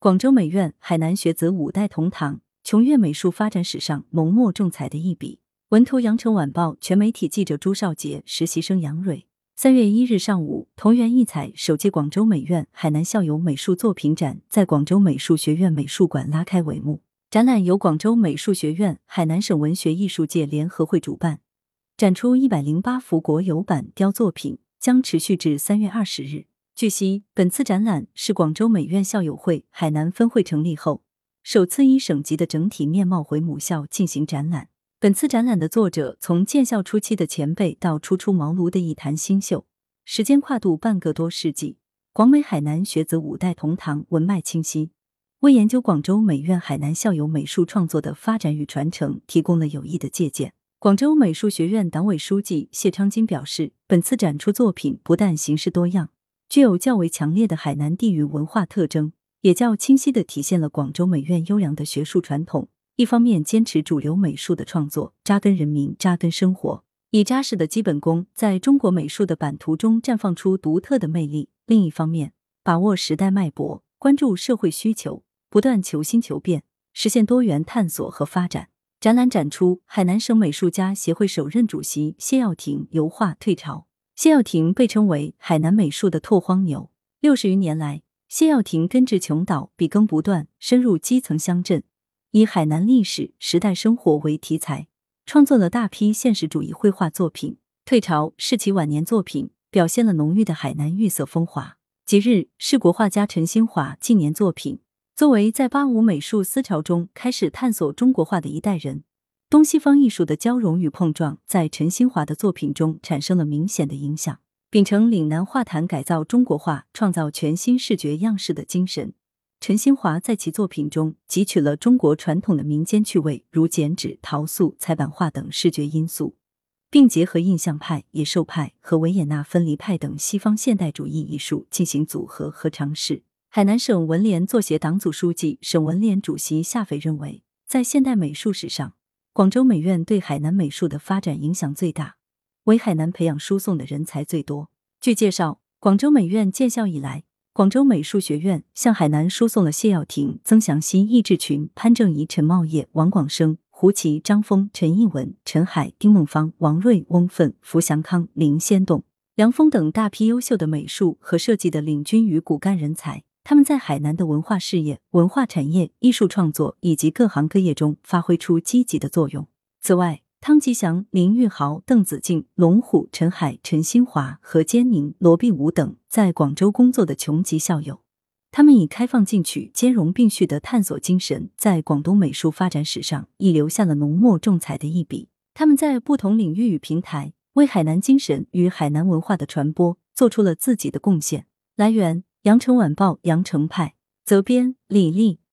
广州美院、海南学子五代同堂，琼岳美术发展史上浓墨重彩的一笔。文图：羊城晚报全媒体记者朱少杰，实习生杨蕊。三月一日上午，同源异彩首届广州美院、海南校友美术作品展在广州美术学院美术馆拉开帷幕。展览由广州美术学院、海南省文学艺术界联合会主办，展出一百零八幅国有版雕作品，将持续至三月二十日。据悉，本次展览是广州美院校友会海南分会成立后，首次以省级的整体面貌回母校进行展览。本次展览的作者从建校初期的前辈到初出茅庐的一坛新秀，时间跨度半个多世纪，广美海南学子五代同堂，文脉清晰。为研究广州美院海南校友美术创作的发展与传承提供了有益的借鉴。广州美术学院党委书记谢昌金表示，本次展出作品不但形式多样，具有较为强烈的海南地域文化特征，也较清晰的体现了广州美院优良的学术传统。一方面坚持主流美术的创作，扎根人民、扎根生活，以扎实的基本功在中国美术的版图中绽放出独特的魅力；另一方面，把握时代脉搏，关注社会需求。不断求新求变，实现多元探索和发展。展览展出海南省美术家协会首任主席谢耀庭油画《退潮》。谢耀庭被称为海南美术的拓荒牛。六十余年来，谢耀庭根治琼岛，笔耕不断，深入基层乡镇，以海南历史、时代生活为题材，创作了大批现实主义绘画作品。《退潮》是其晚年作品，表现了浓郁的海南玉色风华。即日是国画家陈新华纪年作品。作为在八五美术思潮中开始探索中国画的一代人，东西方艺术的交融与碰撞，在陈新华的作品中产生了明显的影响。秉承岭南画坛改造中国画、创造全新视觉样式的精神，陈新华在其作品中汲取了中国传统的民间趣味，如剪纸、陶塑、彩版画等视觉因素，并结合印象派、野兽派和维也纳分离派等西方现代主义艺术进行组合和尝试。海南省文联作协党组书记、省文联主席夏斐认为，在现代美术史上，广州美院对海南美术的发展影响最大，为海南培养输送的人才最多。据介绍，广州美院建校以来，广州美术学院向海南输送了谢耀庭、曾祥熙、易志群、潘正仪、陈茂业、王广生、胡奇、张峰、陈义文、陈海、丁梦芳、王瑞、翁奋、符祥康、林先栋、梁峰等大批优秀的美术和设计的领军与骨干人才。他们在海南的文化事业、文化产业、艺术创作以及各行各业中发挥出积极的作用。此外，汤吉祥、林玉豪、邓子敬、龙虎、陈海、陈新华、何坚宁、罗碧武等在广州工作的穷极校友，他们以开放进取、兼容并蓄的探索精神，在广东美术发展史上亦留下了浓墨重彩的一笔。他们在不同领域与平台，为海南精神与海南文化的传播做出了自己的贡献。来源。羊城晚报羊城派责编李丽。